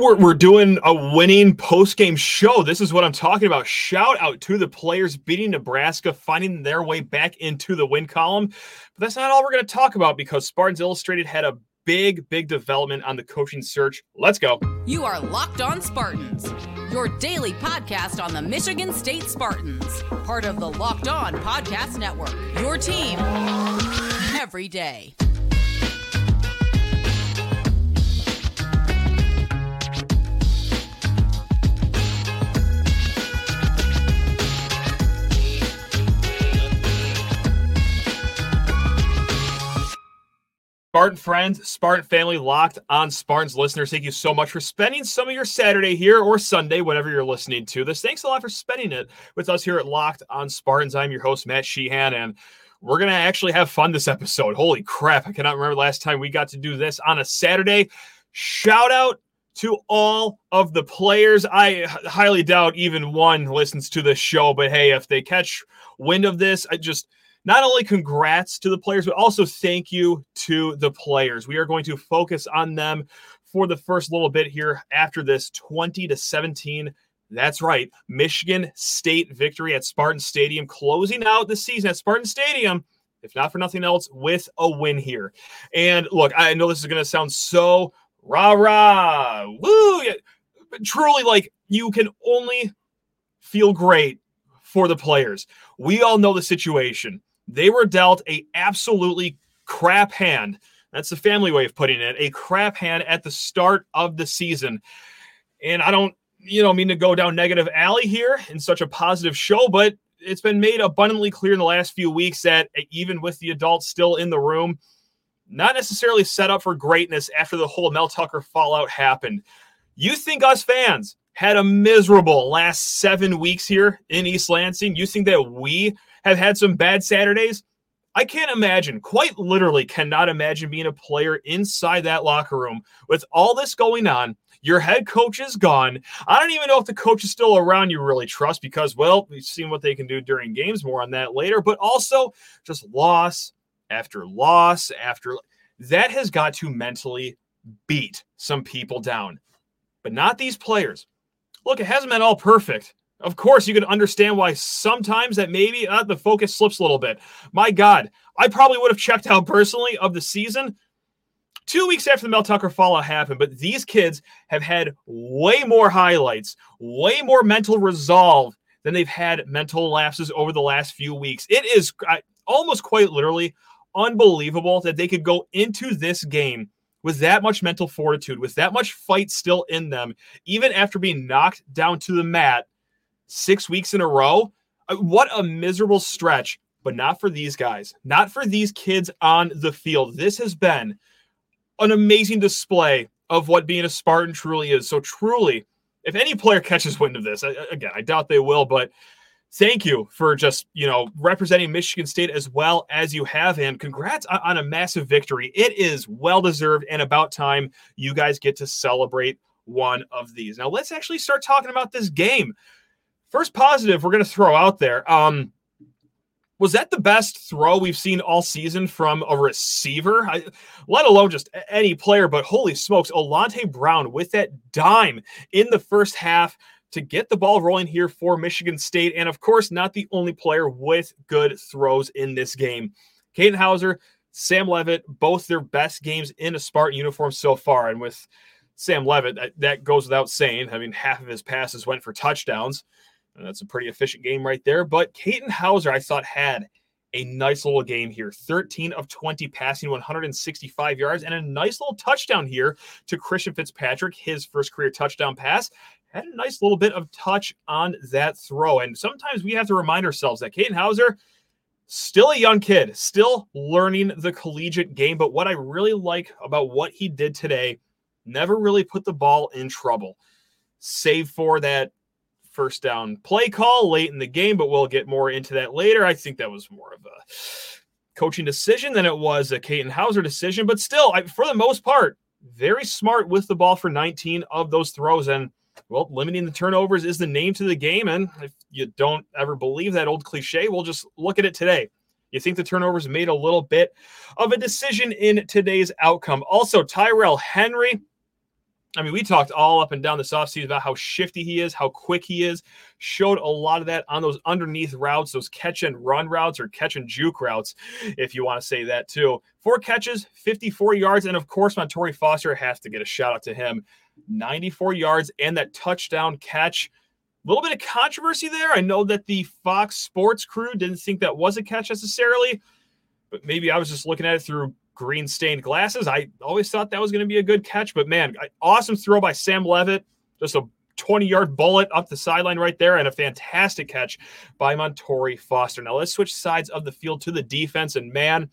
we're, we're doing a winning post game show. This is what I'm talking about. Shout out to the players beating Nebraska, finding their way back into the win column. But that's not all we're going to talk about because Spartans Illustrated had a big, big development on the coaching search. Let's go. You are Locked On Spartans, your daily podcast on the Michigan State Spartans, part of the Locked On Podcast Network. Your team every day. Spartan friends, Spartan family, locked on Spartans listeners, thank you so much for spending some of your Saturday here or Sunday, whenever you're listening to this. Thanks a lot for spending it with us here at Locked on Spartans. I'm your host, Matt Sheehan, and we're going to actually have fun this episode. Holy crap. I cannot remember last time we got to do this on a Saturday. Shout out to all of the players. I highly doubt even one listens to this show, but hey, if they catch wind of this, I just not only congrats to the players, but also thank you to the players. We are going to focus on them for the first little bit here after this 20 to 17. That's right. Michigan State victory at Spartan Stadium, closing out the season at Spartan Stadium, if not for nothing else, with a win here. And look, I know this is going to sound so rah rah, woo, but truly, like you can only feel great for the players. We all know the situation. They were dealt a absolutely crap hand. That's the family way of putting it. A crap hand at the start of the season. And I don't, you know, mean to go down negative alley here in such a positive show, but it's been made abundantly clear in the last few weeks that uh, even with the adults still in the room, not necessarily set up for greatness after the whole Mel Tucker fallout happened. You think us fans had a miserable last seven weeks here in East Lansing? You think that we have had some bad Saturdays. I can't imagine, quite literally, cannot imagine being a player inside that locker room with all this going on. Your head coach is gone. I don't even know if the coach is still around you really trust because, well, we've seen what they can do during games. More on that later. But also just loss after loss after that has got to mentally beat some people down, but not these players. Look, it hasn't been all perfect. Of course, you can understand why sometimes that maybe uh, the focus slips a little bit. My God, I probably would have checked out personally of the season two weeks after the Mel Tucker fallout happened, but these kids have had way more highlights, way more mental resolve than they've had mental lapses over the last few weeks. It is almost quite literally unbelievable that they could go into this game with that much mental fortitude, with that much fight still in them, even after being knocked down to the mat six weeks in a row. Uh, what a miserable stretch, but not for these guys, not for these kids on the field. This has been an amazing display of what being a Spartan truly is. So, truly, if any player catches wind of this, again, I doubt they will, but thank you for just you know representing michigan state as well as you have and congrats on a massive victory it is well deserved and about time you guys get to celebrate one of these now let's actually start talking about this game First positive we're going to throw out there. Um, was that the best throw we've seen all season from a receiver? I, let alone just any player, but holy smokes, Alante Brown with that dime in the first half to get the ball rolling here for Michigan State. And of course, not the only player with good throws in this game. Katin Houser, Sam Leavitt, both their best games in a Spartan uniform so far. And with Sam Leavitt, that, that goes without saying. I mean, half of his passes went for touchdowns. And that's a pretty efficient game right there. But Katin Houser, I thought, had a nice little game here. 13 of 20 passing 165 yards and a nice little touchdown here to Christian Fitzpatrick his first career touchdown pass. Had a nice little bit of touch on that throw. And sometimes we have to remind ourselves that Katin Houser still a young kid still learning the collegiate game. But what I really like about what he did today never really put the ball in trouble save for that first down play call late in the game, but we'll get more into that later. I think that was more of a coaching decision than it was a Katin Houser decision, but still, I, for the most part, very smart with the ball for 19 of those throws. And well, limiting the turnovers is the name to the game. And if you don't ever believe that old cliche, we'll just look at it today. You think the turnovers made a little bit of a decision in today's outcome. Also, Tyrell Henry I mean, we talked all up and down this offseason about how shifty he is, how quick he is. Showed a lot of that on those underneath routes, those catch and run routes or catch and juke routes, if you want to say that too. Four catches, 54 yards. And of course, Montorie Foster has to get a shout out to him 94 yards and that touchdown catch. A little bit of controversy there. I know that the Fox Sports crew didn't think that was a catch necessarily, but maybe I was just looking at it through green stained glasses. I always thought that was going to be a good catch, but man, awesome throw by Sam Leavitt. Just a 20 yard bullet up the sideline right there, and a fantastic catch by Montorie Foster. Now let's switch sides of the field to the defense, and man,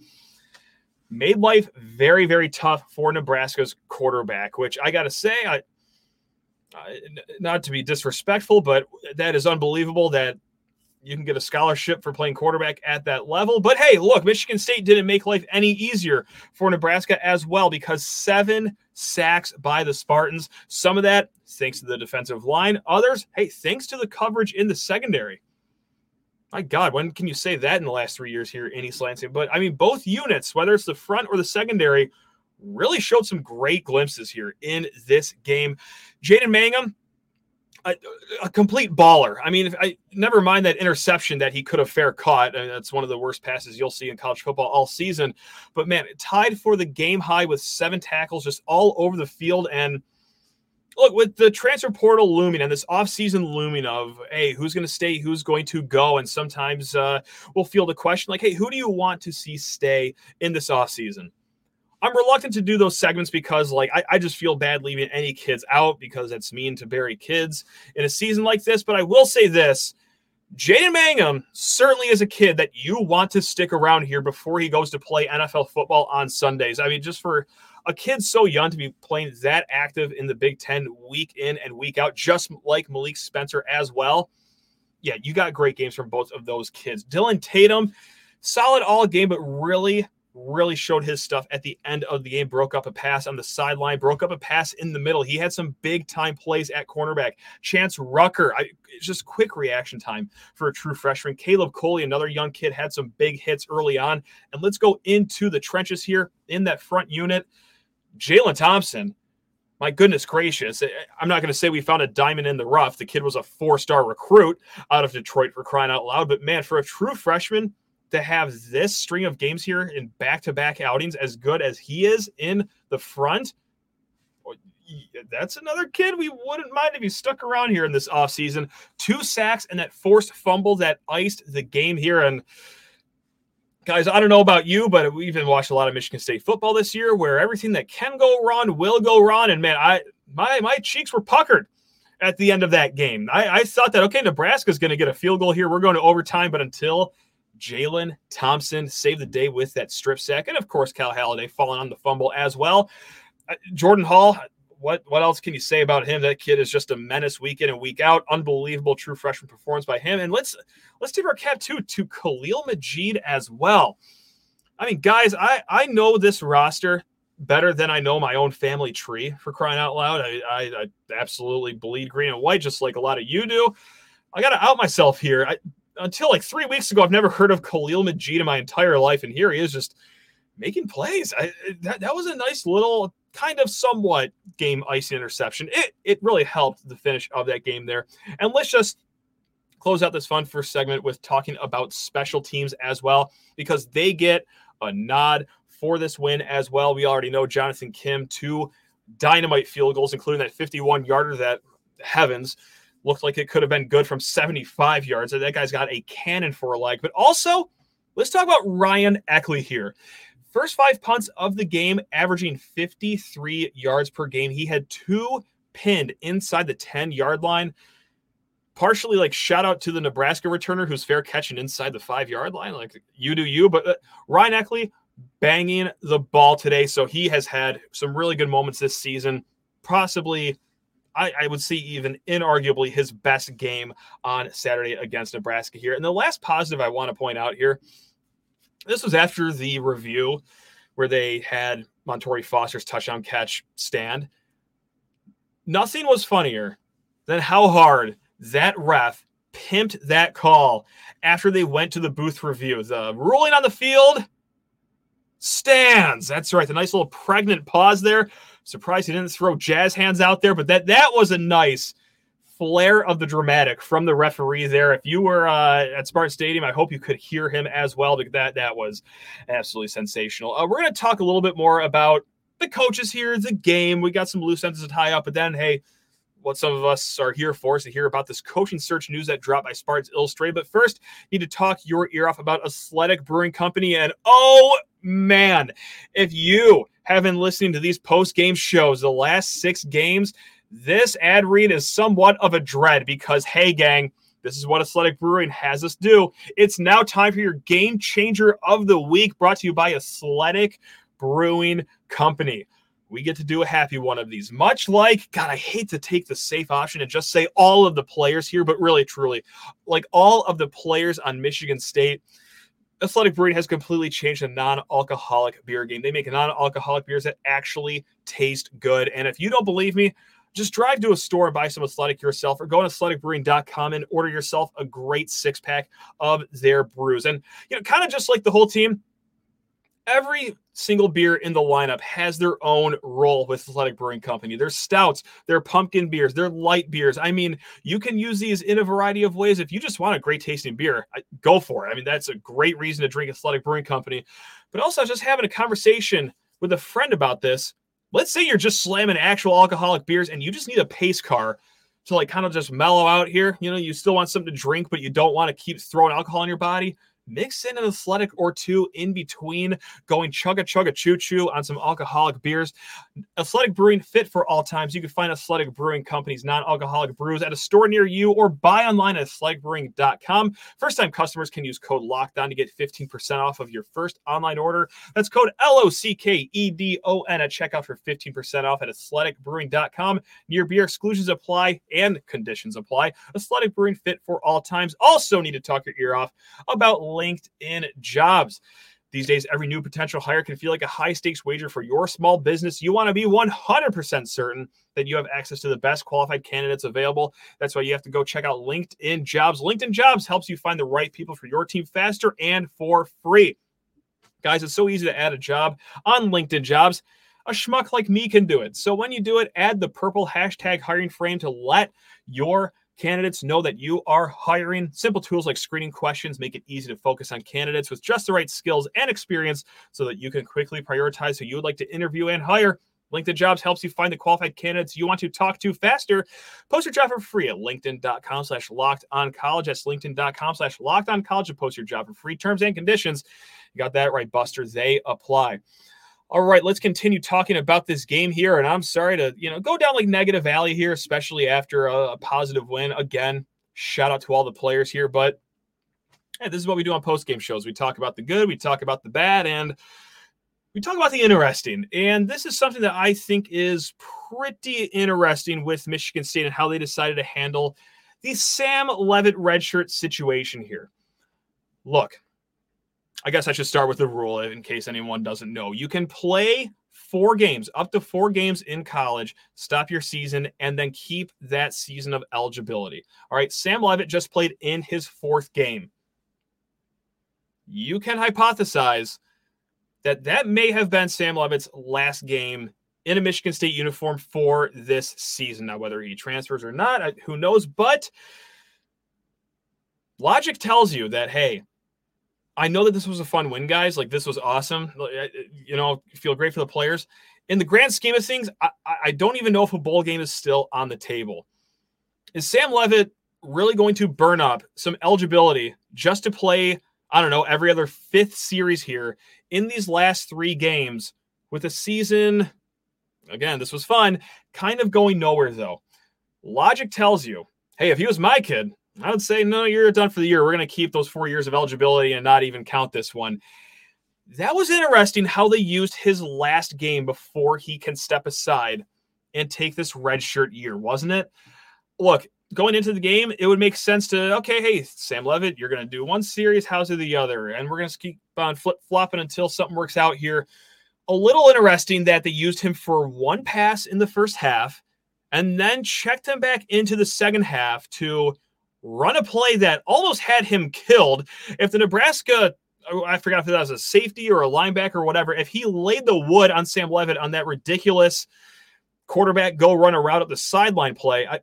made life very, very tough for Nebraska's quarterback, which I got to say, I, I, not to be disrespectful, but that is unbelievable that you can get a scholarship for playing quarterback at that level. But hey, look, Michigan State didn't make life any easier for Nebraska as well because seven sacks by the Spartans. Some of that thanks to the defensive line, others, hey, thanks to the coverage in the secondary. My God, when can you say that in the last three years here in East Lansing? But I mean, both units, whether it's the front or the secondary, really showed some great glimpses here in this game. Jaden Mangham, a, a, complete baller. I mean, I never mind that interception that he could have fair caught. and that's one of the worst passes you'll see in college football all season. But man, tied for the game high with seven tackles just all over the field. And look, with the transfer portal looming and this offseason looming of, hey, who's going to stay, who's going to go? And sometimes uh, we'll feel the question like, hey, who do you want to see stay in this offseason? I'm reluctant to do those segments because, like, I, I, just feel bad leaving any kids out because it's mean to bury kids in a season like this. But I will say this Jaden Mangham certainly is a kid that you want to stick around here before he goes to play NFL football on Sundays. I mean, just for a kid so young to be playing that active in the Big Ten week in and week out, just like Malik Spencer as well. Yeah, you got great games from both of those kids. Dillon Tatum, solid all game, but really really showed his stuff at the end of the game. Broke up a pass on the sideline, broke up a pass in the middle. He had some big time plays at cornerback. Chance Rucker, I, just quick reaction time for a true freshman. Caleb Coley, another young kid, had some big hits early on. And let's go into the trenches here in that front unit. Jalen Thompson, my goodness gracious. I'm not going to say we found a diamond in the rough. The kid was a four star recruit out of Detroit for crying out loud. But man, for a true freshman, to have this string of games here in back to back outings as good as he is in the front, oh, that's another kid we wouldn't mind if he stuck around here in this offseason. Two sacks and that forced fumble that iced the game here. And guys, I don't know about you, but we've been watching a lot of Michigan State football this year where everything that can go wrong will go wrong. And man, I my my cheeks were puckered at the end of that game. I, I thought that okay, Nebraska's going to get a field goal here. We're going to overtime, but until Jalen Thompson saved the day with that strip sack. And of course, Cal Haladay falling on the fumble as well. Uh, Jordan Hall, what what else can you say about him? That kid is just a menace week in and week out. Unbelievable true freshman performance by him. And let's let's tip our cap too to Khalil Majid as well. I mean, guys, I I know this roster better than I know my own family tree for crying out loud. I, I, I absolutely bleed green and white, just like a lot of you do. I got to out myself here. I, until like three weeks ago, I've never heard of Khalil Majid in my entire life, and here he is just making plays. I, that that was a nice little kind of somewhat game icy interception. It it really helped the finish of that game there. And let's just close out this fun first segment with talking about special teams as well because they get a nod for this win as well. We already know Jonathan Kim two dynamite field goals, including that 51 yarder that heavens looked like it could have been good from 75 yards. That guy's got a cannon for a leg. But also, let's talk about Ryan Eckley here. First five punts of the game, averaging 53 yards per game. He had two pinned inside the 10 yard line. Partially like shout out to the Nebraska returner who's fair catching inside the five yard line. Like you do you. But uh, Ryan Eckley banging the ball today. So he has had some really good moments this season. Possibly I, I, would see even inarguably his best game on Saturday against Nebraska here. And the last positive I want to point out here this was after the review where they had Montorie Foster's touchdown catch stand. Nothing was funnier than how hard that ref pimped that call after they went to the booth review. The ruling on the field stands. That's right. The nice little pregnant pause there Surprised he didn't throw jazz hands out there, but that that was a nice flair of the dramatic from the referee there. If you were uh, at Spartan Stadium, I hope you could hear him as well because that that was absolutely sensational. Uh, we're going to talk a little bit more about the coaches here, the game. We got some loose ends to tie up, but then hey, what some of us are here for is to hear about this coaching search news that dropped by Spartans Illustrated. But first, need to talk your ear off about Athletic Brewing Company. And oh man, if you have been listening to these post game shows, the last six games, this ad read is somewhat of a dread because, hey, gang, this is what Athletic Brewing has us do. It's now time for your game changer of the week, brought to you by Athletic Brewing Company. We get to do a happy one of these. Much like, God, I hate to take the safe option and just say all of the players here, but really, truly, like all of the players on Michigan State. Athletic Brewing has completely changed the non-alcoholic beer game. They make non-alcoholic beers that actually taste good. And if you don't believe me, just drive to a store and buy some athletic yourself or go to athleticbrewing.com and order yourself a great six pack of their brews. And, you know, kind of just like the whole team, every single beer in the lineup has their own role with Athletic Brewing Company. Their stouts, their pumpkin beers, their light beers. I mean, you can use these in a variety of ways. If you just want a great tasting beer, go for it. I mean, that's a great reason to drink Athletic Brewing Company. But also, just having a conversation with a friend about this let's say you're just slamming actual alcoholic beers and you just need a pace car to like kind of just mellow out here. You know, you still want something to drink, but you don't want to keep throwing alcohol in your body mix in an athletic or two in between, going chugga chugga choo choo on some alcoholic beers. Athletic Brewing fit for all times. You can find Athletic Brewing Company's non alcoholic brews at a store near you or buy online at athleticbrewing.com. First time customers can use code LOCKEDON to get 15% off of your first online order. That's code L O C K E D O N at checkout for 15% off at athleticbrewing.com. Near beer exclusions apply and conditions apply. Athletic Brewing fit for all times. Also, need to talk your ear off about LinkedIn jobs. These days, every new potential hire can feel like a high stakes wager for your small business. You want to be 100% certain that you have access to the best qualified candidates available. That's why you have to go check out LinkedIn Jobs. LinkedIn Jobs helps you find the right people for your team faster and for free. Guys, it's so easy to add a job on LinkedIn Jobs. A schmuck like me can do it. So when you do it, add the purple hashtag hiring frame to let your Candidates know that you are hiring. Simple tools like screening questions make it easy to focus on candidates with just the right skills and experience so that you can quickly prioritize who you would like to interview and hire. LinkedIn Jobs helps you find the qualified candidates you want to talk to faster. Post your job for free at linkedin.com slash locked on college. That's linkedin.com slash locked on college to post your job for free. Terms and conditions. You got that right, Buster. They apply. All right, let's continue talking about this game here. And I'm sorry to, you know, go down like negative alley here, especially after a, a positive win. Again, shout out to all the players here. But hey, this is what we do on post game shows. We talk about the good, we talk about the bad, and we talk about the interesting. And this is something that I think is pretty interesting with Michigan State and how they decided to handle the Sam Leavitt redshirt situation here. Look, I guess I should start with the rule in case anyone doesn't know. You can play four games, up to four games in college, stop your season, and then keep that season of eligibility. All right, Sam Leavitt just played in his fourth game. You can hypothesize that that may have been Sam Leavitt's last game in a Michigan State uniform for this season. Now, whether he transfers or not, who knows? But logic tells you that, hey, I know that this was a fun win, guys. Like this was awesome. You know, feel great for the players. In the grand scheme of things, I, I don't even know if a bowl game is still on the table. Is Sam Leavitt really going to burn up some eligibility just to play? I don't know every other fifth series here in these last three games with a season. Again, this was fun. Kind of going nowhere though. Logic tells you, hey, if he was my kid, I would say, no, you're done for the year. We're going to keep those four years of eligibility and not even count this one. That was interesting how they used his last game before he can step aside and take this red shirt year, wasn't it? Look, going into the game, it would make sense to, okay, hey, Sam Leavitt, you're going to do one series, how's it the other? And we're going to keep on flip flopping until something works out here. A little interesting that they used him for one pass in the first half and then checked him back into the second half to run a play that almost had him killed. If the Nebraska, oh, I forgot if that was a safety or a linebacker or whatever, if he laid the wood on Sam Leavitt on that ridiculous quarterback go run a route at the sideline play. I,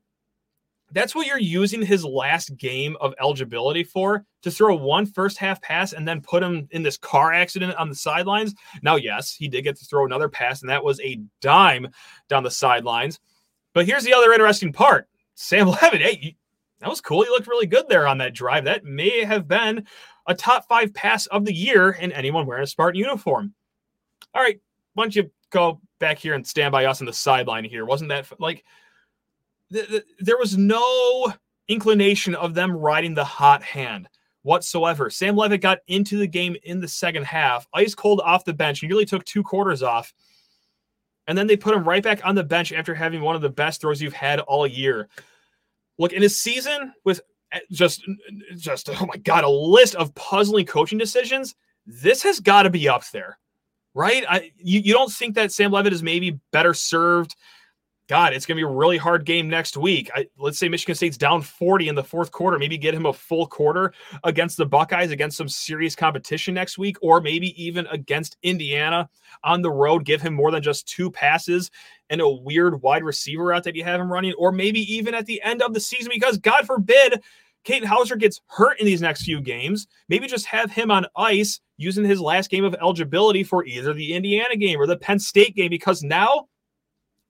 that's what you're using his last game of eligibility for to throw one first half pass and then put him in this car accident on the sidelines. Now, yes, he did get to throw another pass, and that was a dime down the sidelines. But here's the other interesting part Sam Leavitt, hey, that was cool. He looked really good there on that drive. That may have been a top five pass of the year in anyone wearing a Spartan uniform. All right, why don't you go back here and stand by us on the sideline here? Wasn't that like th- th- there was no inclination of them riding the hot hand whatsoever? Sam Leavitt got into the game in the second half, ice cold off the bench, nearly took two quarters off. And then they put him right back on the bench after having one of the best throws you've had all year. Look, in his season with eh, just, just oh my god, a list of puzzling coaching decisions. This has got to be up there, right? I you, you don't think that Sam Leavitt is maybe better served God, it's going to be a really hard game next week. I, let's say Michigan State's down 40 in the fourth quarter. Maybe get him a full quarter against the Buckeyes against some serious competition next week, or maybe even against Indiana on the road. Give him more than just two passes and a weird wide receiver out that you have him running, or maybe even at the end of the season, because God forbid Katin Houser gets hurt in these next few games. Maybe just have him on ice using his last game of eligibility for either the Indiana game or the Penn State game, because now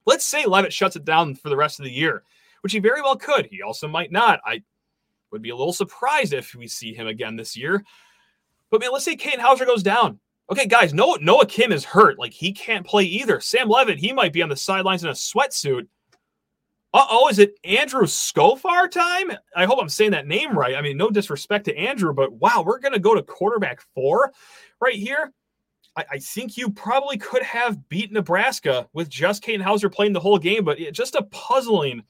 Let's say Leavitt shuts it down for the rest of the year, which he very well could. He also might not. I would be a little surprised if we see him again this year. But man, let's say Katin Houser goes down. Okay, guys, Noah, Noah Kim is hurt. Like he can't play either. Sam Leavitt, he might be on the sidelines in a sweatsuit. Uh oh, is it Andrew Scofar time? I hope I'm saying that name right. I mean, no disrespect to Andrew, but wow, we're going to go to quarterback four right here. I, I, think you probably could have beat Nebraska with just Katin Houser playing the whole game, but just a puzzling,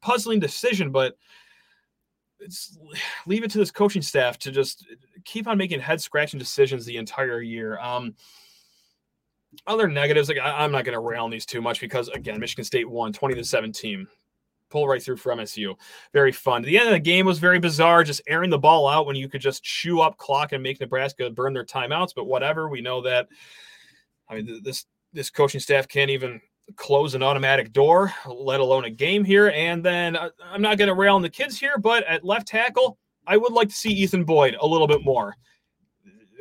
puzzling decision. But it's leave it to this coaching staff to just keep on making head scratching decisions the entire year. Um, other negatives, like I, am not going to rail on these too much because again, Michigan State won 20 to 17 pull right through for MSU. Very fun. The end of the game was very bizarre, just airing the ball out when you could just chew up clock and make Nebraska burn their timeouts. But whatever, we know that. I mean, this this coaching staff can't even close an automatic door, let alone a game here. And then uh, I'm not going to rail on the kids here, but at left tackle, I would like to see Ethan Boyd a little bit more,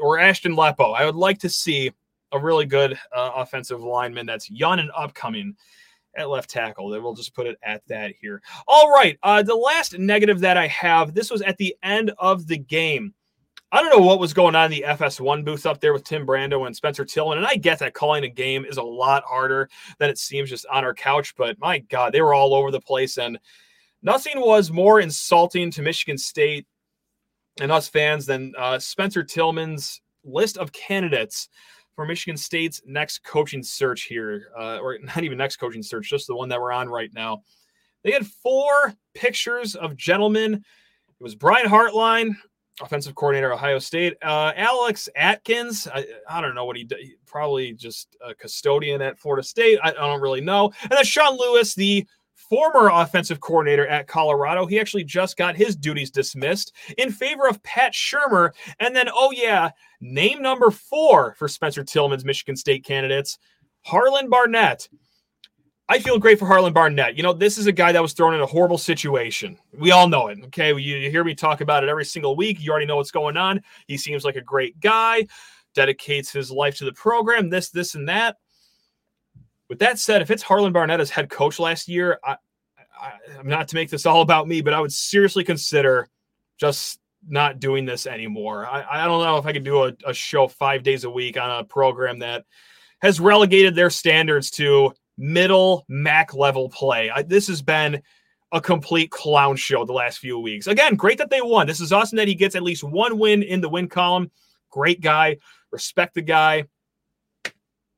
or Ashton Lepo. I would like to see a really good uh, offensive lineman that's young and upcoming at left tackle. Then we'll just put it at that here. All right. Uh, the last negative that I have this was at the end of the game. I don't know what was going on in the FS1 booth up there with Tim Brando and Spencer Tillman. And I get that calling a game is a lot harder than it seems just on our couch. But my God, they were all over the place. And nothing was more insulting to Michigan State and us fans than uh, Spencer Tillman's list of candidates for Michigan State's next coaching search here, uh, or not even next coaching search, just the one that we're on right now. They had four pictures of gentlemen. It was Brian Hartline, offensive coordinator, Ohio State. Uh, Alex Atkins, I, I, don't know what he did. Probably just a custodian at Florida State. I, I don't really know. And then Sean Lewis, the former offensive coordinator at Colorado. He actually just got his duties dismissed in favor of Pat Shurmur. And then, oh, yeah, name number four for Spencer Tillman's Michigan State candidates, Harlon Barnett. I feel great for Harlon Barnett. You know, this is a guy that was thrown in a horrible situation. We all know it. Okay. You, you hear me talk about it every single week. You already know what's going on. He seems like a great guy, dedicates his life to the program, this, this, and that. With that said, if it's Harlon Barnett as head coach last year, I, I'm not to make this all about me, but I would seriously consider just not doing this anymore. I, I don't know if I could do a, a show five days a week on a program that has relegated their standards to middle MAC level play. I, this has been a complete clown show the last few weeks. Again, great that they won. This is awesome that he gets at least one win in the win column. Great guy. Respect the guy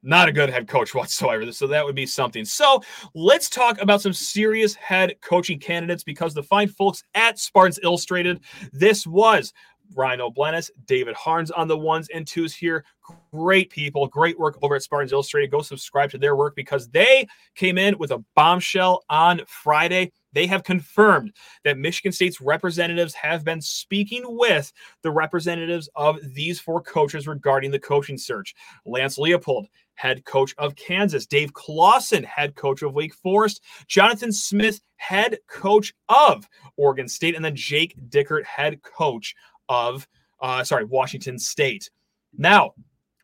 not a good head coach whatsoever. So that would be something. So let's talk about some serious head coaching candidates because the fine folks at Spartans Illustrated, this was Ryan O'Bleness, David Harns on the ones and twos here. Great people, great work over at Spartans Illustrated. Go subscribe to their work because they came in with a bombshell on Friday. They have confirmed that Michigan State's representatives have been speaking with the representatives of these four coaches regarding the coaching search. Lance Leipold, head coach of Kansas, Dave Clawson, head coach of Wake Forest, Jonathan Smith, head coach of Oregon State, and then Jake Dickert, head coach of, uh, sorry, Washington State. Now,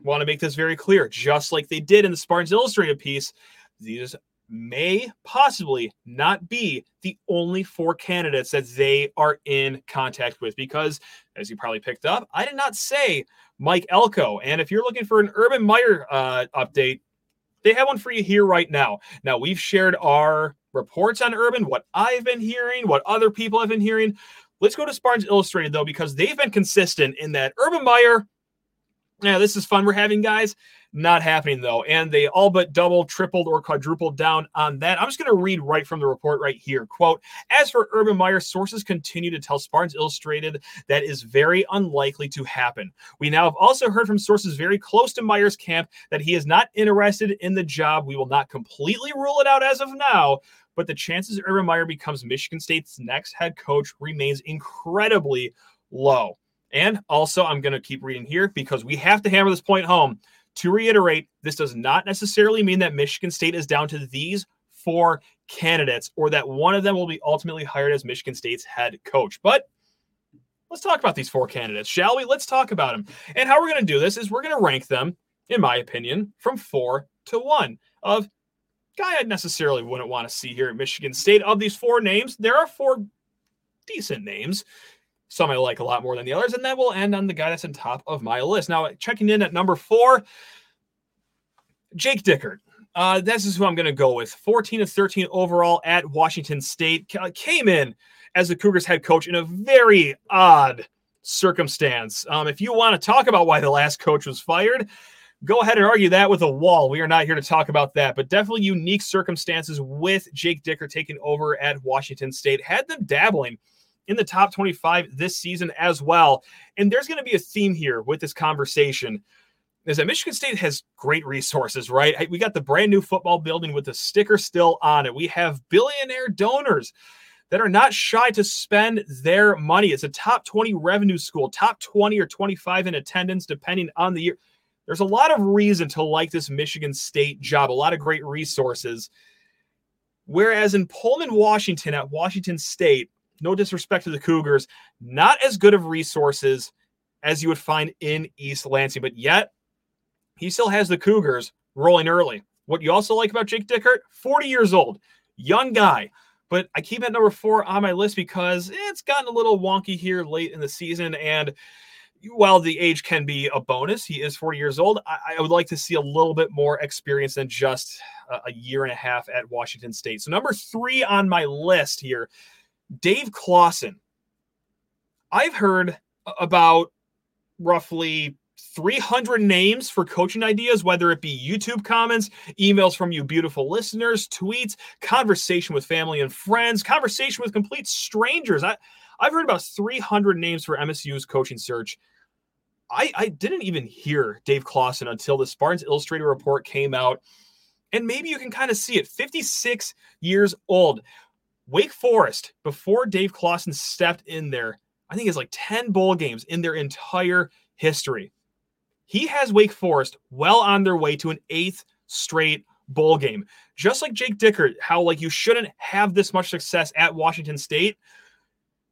want to make this very clear, just like they did in the Spartans Illustrated piece, these may possibly not be the only four candidates that they are in contact with because as you probably picked up i did not say mike elko. And if you're looking for an urban meyer uh, update they have one for you here right now. Now we've shared our reports on urban what i've been hearing what other people have been hearing. Let's go to spartans illustrated though because they've been consistent in that urban meyer yeah, this is fun we're having, guys. Not happening though. And they all but double, tripled, or quadrupled down on that. I'm just going to read right from the report right here. Quote As for Urban Meyer, sources continue to tell Spartans Illustrated that is very unlikely to happen. We now have also heard from sources very close to Meyer's camp that he is not interested in the job. We will not completely rule it out as of now, but the chances Urban Meyer becomes Michigan State's next head coach remains incredibly low. And also, I'm going to keep reading here because we have to hammer this point home. To reiterate, this does not necessarily mean that Michigan State is down to these four candidates or that one of them will be ultimately hired as Michigan State's head coach. But let's talk about these four candidates, shall we? Let's talk about them. And how we're going to do this is we're going to rank them, in my opinion, from four to one of guy I necessarily wouldn't want to see here at Michigan State. Of these four names, there are four decent names. Some I like a lot more than the others. And that will end on the guy that's on top of my list. Now, checking in at number four, Jake Dickert. Uh, this is who I'm going to go with. 14 of 13 overall at Washington State. Came in as the Cougars head coach in a very odd circumstance. Um, if you want to talk about why the last coach was fired, go ahead and argue that with a wall. We are not here to talk about that, but definitely unique circumstances with Jake Dickert taking over at Washington State. Had them dabbling in the top 25 this season as well. And there's going to be a theme here with this conversation is that Michigan State has great resources, right? We got the brand new football building with the sticker still on it. We have billionaire donors that are not shy to spend their money. It's a top 20 revenue school, top 20 or 25 in attendance, depending on the year. There's a lot of reason to like this Michigan State job, a lot of great resources. Whereas in Pullman, Washington, at Washington State, no disrespect to the Cougars, not as good of resources as you would find in East Lansing, but yet he still has the Cougars rolling early. What you also like about Jake Dickert, 40 years old, young guy. But I keep at number four on my list because it's gotten a little wonky here late in the season. And while the age can be a bonus, he is 40 years old. I, I would like to see a little bit more experience than just a, a year and a half at Washington State. So, number three on my list here Dave Clawson. I've heard about roughly 300 names for coaching ideas, whether it be YouTube comments, emails from you beautiful listeners, tweets, conversation with family and friends, conversation with complete strangers. I, I've heard about 300 names for MSU's coaching search. I, I didn't even hear Dave Clawson until the Spartans Illustrated report came out. And maybe you can kind of see it 56 years old. Wake Forest, before Dave Clawson stepped in there, I think it's like 10 bowl games in their entire history. He has Wake Forest well on their way to an eighth straight bowl game. Just like Jake Dickert, how like you shouldn't have this much success at Washington State.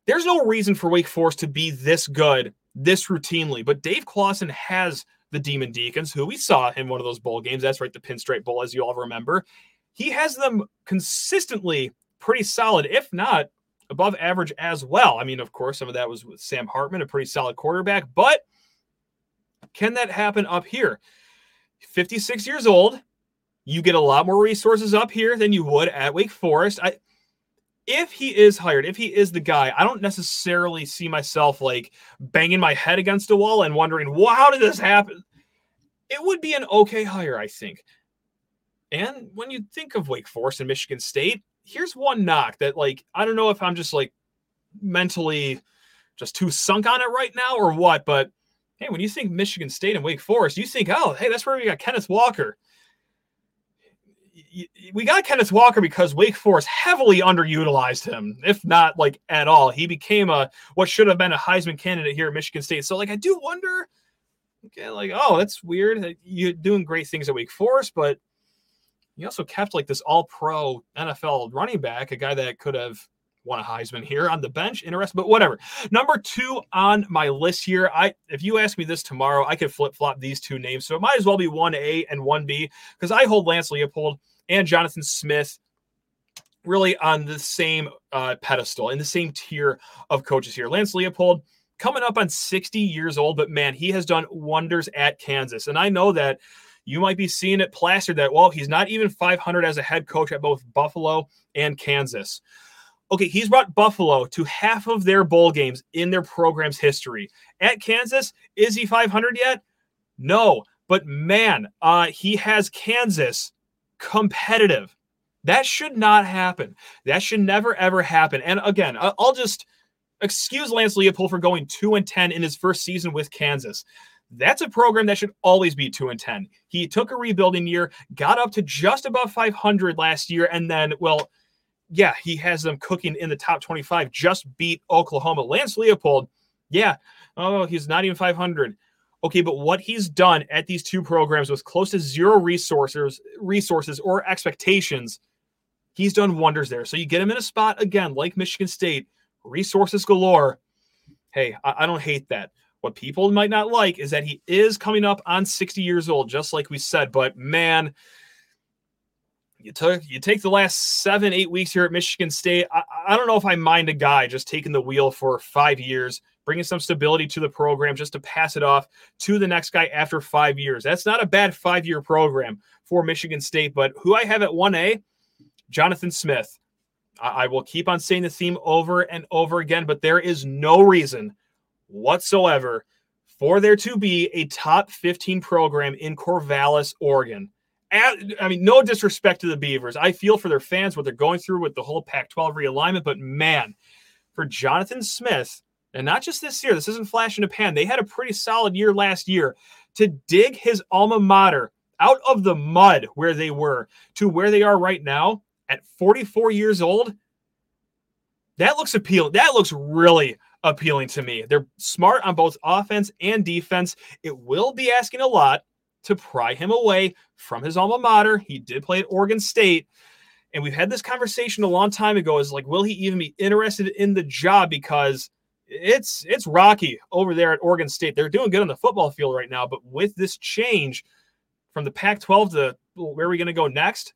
There's no reason for Wake Forest to be this good this routinely, but Dave Clawson has the Demon Deacons, who we saw in one of those bowl games. That's right, the Pinstripe Bowl, as you all remember. He has them consistently pretty solid, if not above average as well. I mean, of course, some of that was with Sam Hartman, a pretty solid quarterback, but can that happen up here? 56 years old, you get a lot more resources up here than you would at Wake Forest. I if he is hired, if he is the guy, I don't necessarily see myself like banging my head against a wall and wondering, well, how did this happen? It would be an okay hire, I think. And when you think of Wake Forest and Michigan State, here's one knock that like I don't know if I'm just like mentally just too sunk on it right now or what, but hey, when you think Michigan State and Wake Forest, you think, oh, hey, that's where we got Kenneth Walker. We got Kenneth Walker because Wake Forest heavily underutilized him, if not like at all. He became a what should have been a Heisman candidate here at Michigan State. So, like, I do wonder Okay, like, oh, that's weird. You're doing great things at Wake Forest, but you also kept like this all pro NFL running back, a guy that could have won a Heisman here on the bench. Interesting, but whatever. Number two on my list here. I if you ask me this tomorrow, I could flip flop these two names. So it might as well be one A and one B because I hold Lance Leipold and Jonathan Smith really on the same uh, pedestal in the same tier of coaches here. Lance Leipold coming up on 60 years old, but man, he has done wonders at Kansas. And I know that you might be seeing it plastered that, well, he's not even 500 as a head coach at both Buffalo and Kansas. Okay, he's brought Buffalo to half of their bowl games in their program's history. At Kansas, is he 500 yet? No, but man, uh, he has Kansas competitive. That should not happen. That should never ever happen. And again, I'll just excuse Lance Leipold for going 2 and 10 in his first season with Kansas. That's a program that should always be 2 and 10. He took a rebuilding year, got up to just above 500 last year and then well, yeah, he has them cooking in the top 25, just beat Oklahoma. Lance Leipold. yeah, oh, he's not even 500. Okay, but what he's done at these two programs with close to zero resources, resources or expectations, he's done wonders there. So you get him in a spot again, like Michigan State, resources galore. Hey, I, I don't hate that. What people might not like is that he is coming up on 60 years old, just like we said. But man, you took you take the last seven eight weeks here at michigan state I, I, don't know if i mind a guy just taking the wheel for five years bringing some stability to the program just to pass it off to the next guy after five years that's not a bad five year program for michigan state but who i have at 1a jonathan smith I, I will keep on saying the theme over and over again but there is no reason whatsoever for there to be a top 15 program in corvallis oregon I mean, no disrespect to the Beavers. I feel for their fans what they're going through with the whole Pac 12 realignment, but man, for Jonathan Smith, and not just this year, this isn't flash in the pan. They had a pretty solid year last year to dig his alma mater out of the mud where they were to where they are right now at 44 years old. That looks appealing. That looks really appealing to me. They're smart on both offense and defense. It will be asking a lot to pry him away from his alma mater. He did play at Oregon State. And we've had this conversation a long time ago is like, will he even be interested in the job? Because it's it's rocky over there at Oregon State. They're doing good on the football field right now, but with this change from the Pac-12 to where are we going to go next?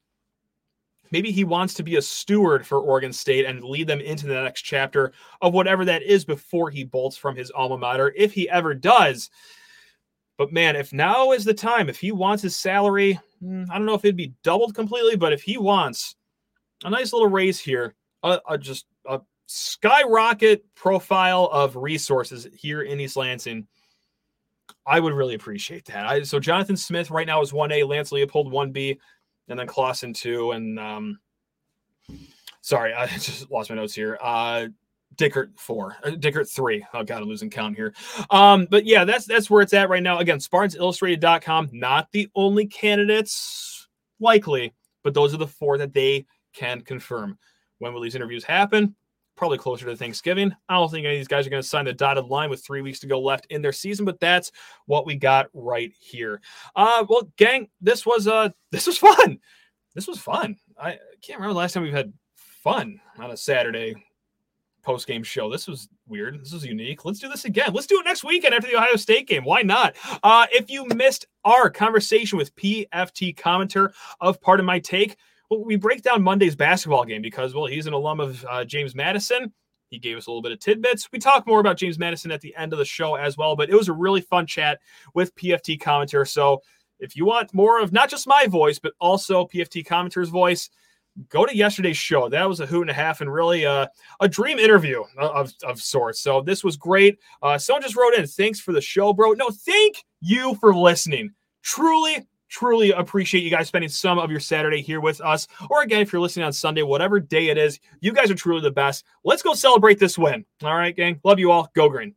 Maybe he wants to be a steward for Oregon State and lead them into the next chapter of whatever that is before he bolts from his alma mater. If he ever does, but man, if now is the time, if he wants his salary, hmm, I don't know if it'd be doubled completely, but if he wants a nice little raise here, a, a just a skyrocket profile of resources here in East Lansing, I would really appreciate that. I, so Jonathan Smith right now is 1A, Lance Leipold 1B, and then Clawson 2. And um, sorry, I just lost my notes here. Uh, Dickert four, uh, Dickert three. Oh god, I'm losing count here. Um, but yeah, that's that's where it's at right now. Again, SpartansIllustrated.com, not the only candidates likely, but those are the four that they can confirm. When will these interviews happen? Probably closer to Thanksgiving. I don't think any of these guys are going to sign the dotted line with three weeks to go left in their season, but that's what we got right here. Uh, well, gang, this was uh this was fun. This was fun. I can't remember the last time we've had fun on a Saturday post game show. This was weird. This was unique. Let's do this again. Let's do it next weekend after the Ohio State game. Why not? Uh, if you missed our conversation with PFT commenter of Pardon My Take, well, we break down Monday's basketball game because, well, he's an alum of uh, James Madison. He gave us a little bit of tidbits. We talk more about James Madison at the end of the show as well, but it was a really fun chat with PFT commenter. So if you want more of not just my voice, but also PFT commenter's voice, go to yesterday's show. That was a hoot and a half and really uh, a dream interview of, of sorts. So this was great. Uh, someone just wrote in, thanks for the show, bro. No, thank you for listening. Truly, truly appreciate you guys spending some of your Saturday here with us. Or again, if you're listening on Sunday, whatever day it is, you guys are truly the best. Let's go celebrate this win. All right, gang. Love you all. Go green.